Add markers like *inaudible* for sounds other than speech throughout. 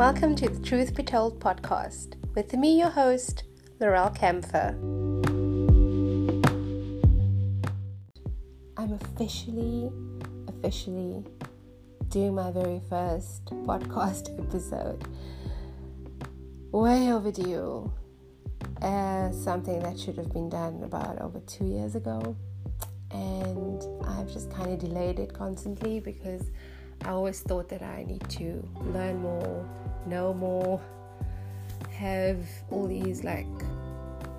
Welcome to the Truth Be Told podcast with me, your host, Laurel Kempfer. I'm officially, officially doing my very first podcast *laughs* episode. Way overdue. Uh, something that should have been done about over two years ago. And I've just kind of delayed it constantly because I always thought that I need to learn more, know more, have all these like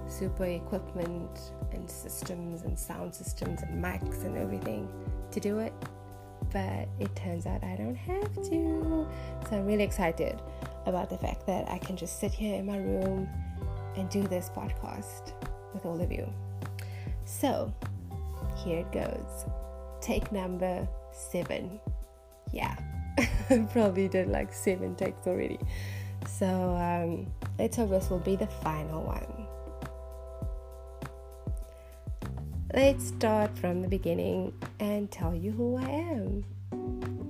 super equipment and systems and sound systems and mics and everything to do it. But it turns out I don't have to. So I'm really excited about the fact that I can just sit here in my room and do this podcast with all of you. So here it goes. Take number seven. Yeah, *laughs* probably did like seven takes already. So um, let's hope this will be the final one. Let's start from the beginning and tell you who I am.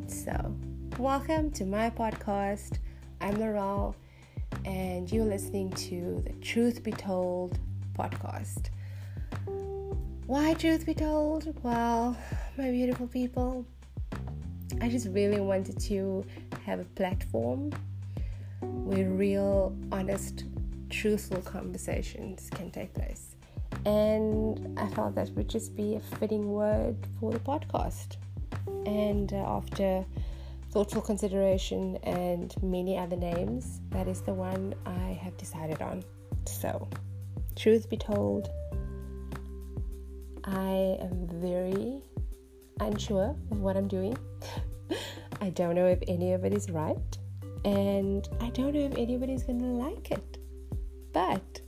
So, welcome to my podcast. I'm Laurel, and you're listening to the Truth Be Told podcast. Why Truth Be Told? Well, my beautiful people, I just really wanted to have a platform where real, honest, truthful conversations can take place and I felt that would just be a fitting word for the podcast. And uh, after thoughtful consideration and many other names, that is the one I have decided on. So, truth be told, I am very unsure of what I'm doing. *laughs* I don't know if any of it is right, and I don't know if anybody's gonna like it. But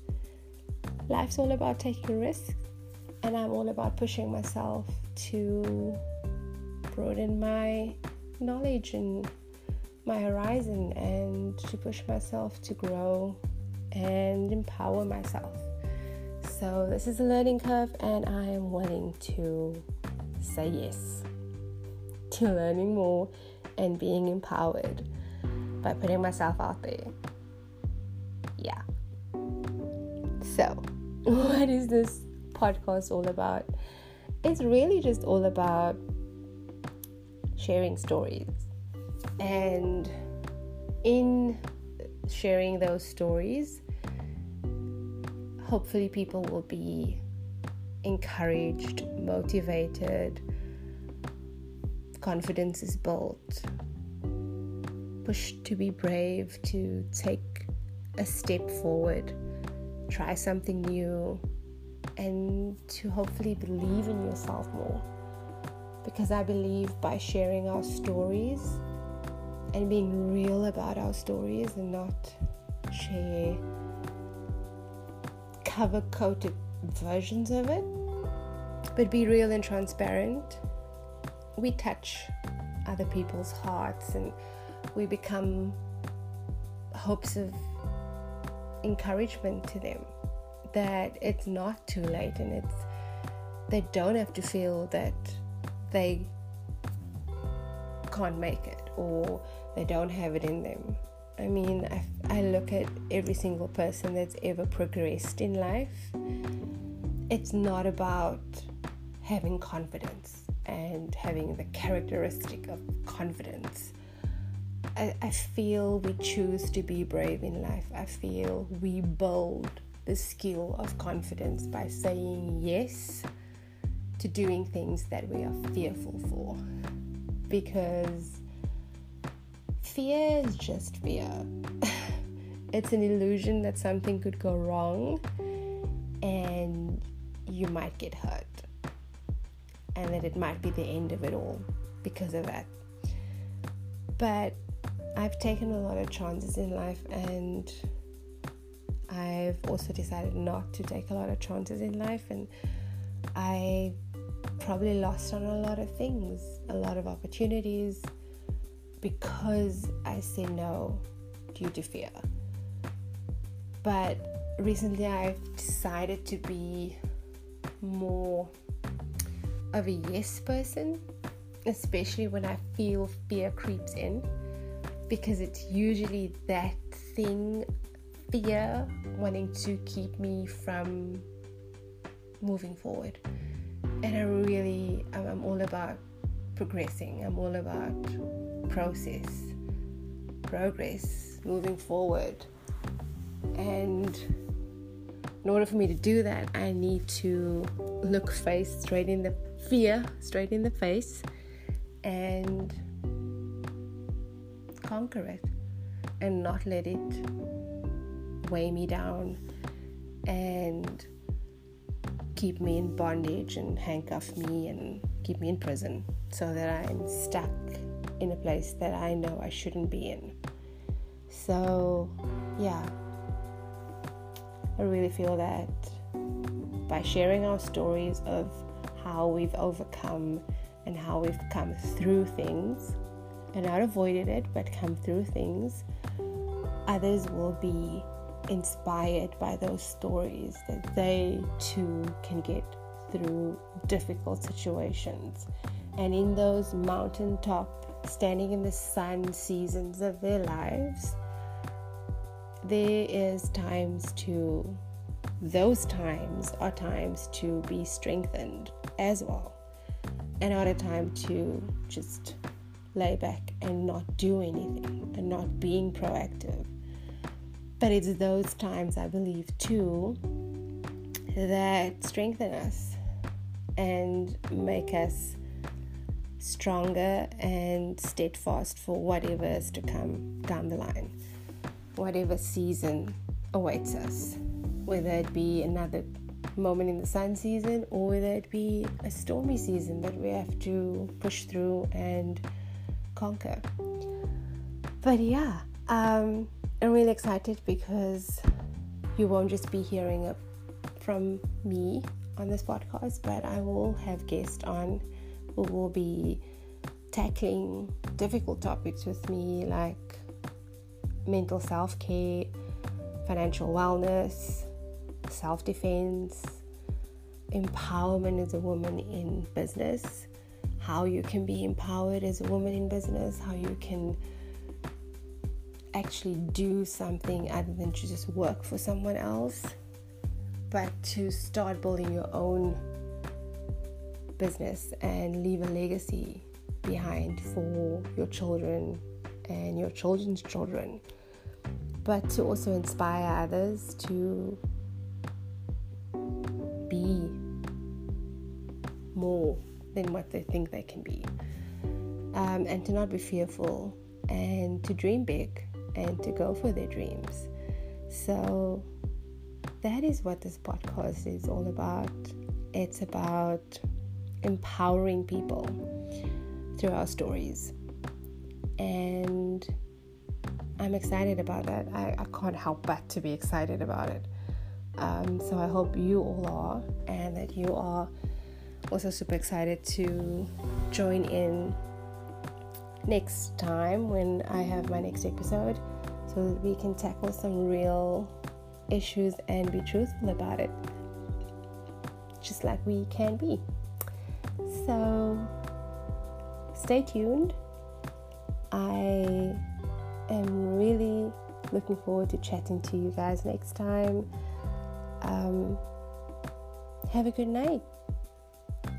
life's all about taking risks, and I'm all about pushing myself to broaden my knowledge and my horizon and to push myself to grow and empower myself. So, this is a learning curve, and I am willing to say yes to learning more and being empowered by putting myself out there. Yeah. So, *laughs* what is this podcast all about? It's really just all about sharing stories. And in sharing those stories, hopefully people will be encouraged, motivated, confidence is built, pushed to be brave, to take a step forward try something new, and to hopefully believe in yourself more. Because I believe by sharing our stories and being real about our stories and not share cover coated versions of it, but be real and transparent, we touch other people's hearts and we become hopes of encouragement to them that it's not too late and it's they don't have to feel that they can't make it or they don't have it in them. I mean, I, I look at every single person that's ever progressed in life. It's not about having confidence and having the characteristic of confidence I, I feel we choose to be brave in life. I feel we build the skill of confidence by saying yes to doing things that we are fearful for. Because fear is just fear. *laughs* it's an illusion that something could go wrong you might get hurt. And that it might be the end of it all because of that. But I've taken a lot of chances in life and I've also decided not to take a lot of chances in life and I probably lost on a lot of things, a lot of opportunities because I say no due to fear. But recently I've decided to be more of a yes person, especially when I feel fear creeps in because it's usually that thing, fear, wanting to keep me from moving forward. And I really, I'm all about progressing, I'm all about process, progress, moving forward. And in order for me to do that, I need to look face straight in the fear, straight in the face, and conquer it and not let it weigh me down and keep me in bondage and handcuff me and keep me in prison so that I'm stuck in a place that I know I shouldn't be in. So, yeah, I really feel that by sharing our stories of how we've overcome and how we've come through things and not avoided it but come through things, others will be inspired by those stories that they too can get through difficult situations. And in those mountaintop, standing in the sun seasons of their lives, there is times to, those times are times to be strengthened as well. And not a time to just lay back and not do anything and not being proactive. But it's those times, I believe, too, that strengthen us and make us stronger and steadfast for whatever is to come down the line, whatever season awaits us, whether it be another moment in the sun season or whether it be a stormy season that we have to push through and conquer. But yeah, um, I'm really excited because you won't just be hearing from me on this podcast, but I will have guests on who will be tackling difficult topics with me like mental self care, financial wellness, self defense, empowerment as a woman in business, how you can be empowered as a woman in business, how you can actually do something other than to just work for someone else, but to start building your own business and leave a legacy behind for your children and your children's children, but to also inspire others to be more than what they think they can be. Um, and to not be fearful and to dream big and to go for their dreams. So that is what this podcast is all about. It's about empowering people through our stories. And I'm excited about that. I, I can't help but to be excited about it. Um, so I hope you all are, and that you are also super excited to join in next time when I have my next episode so that we can tackle some real issues and be truthful about it, just like we can be. So, stay tuned. I am really looking forward to chatting to you guys next time. Um, have a good night.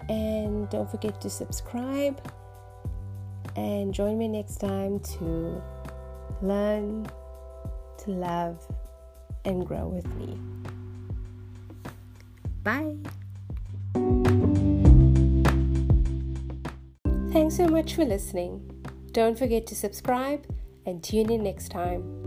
And don't forget to subscribe and join me next time to learn, to love, and grow with me. Bye. Thanks so much for listening. Don't forget to subscribe and tune in next time.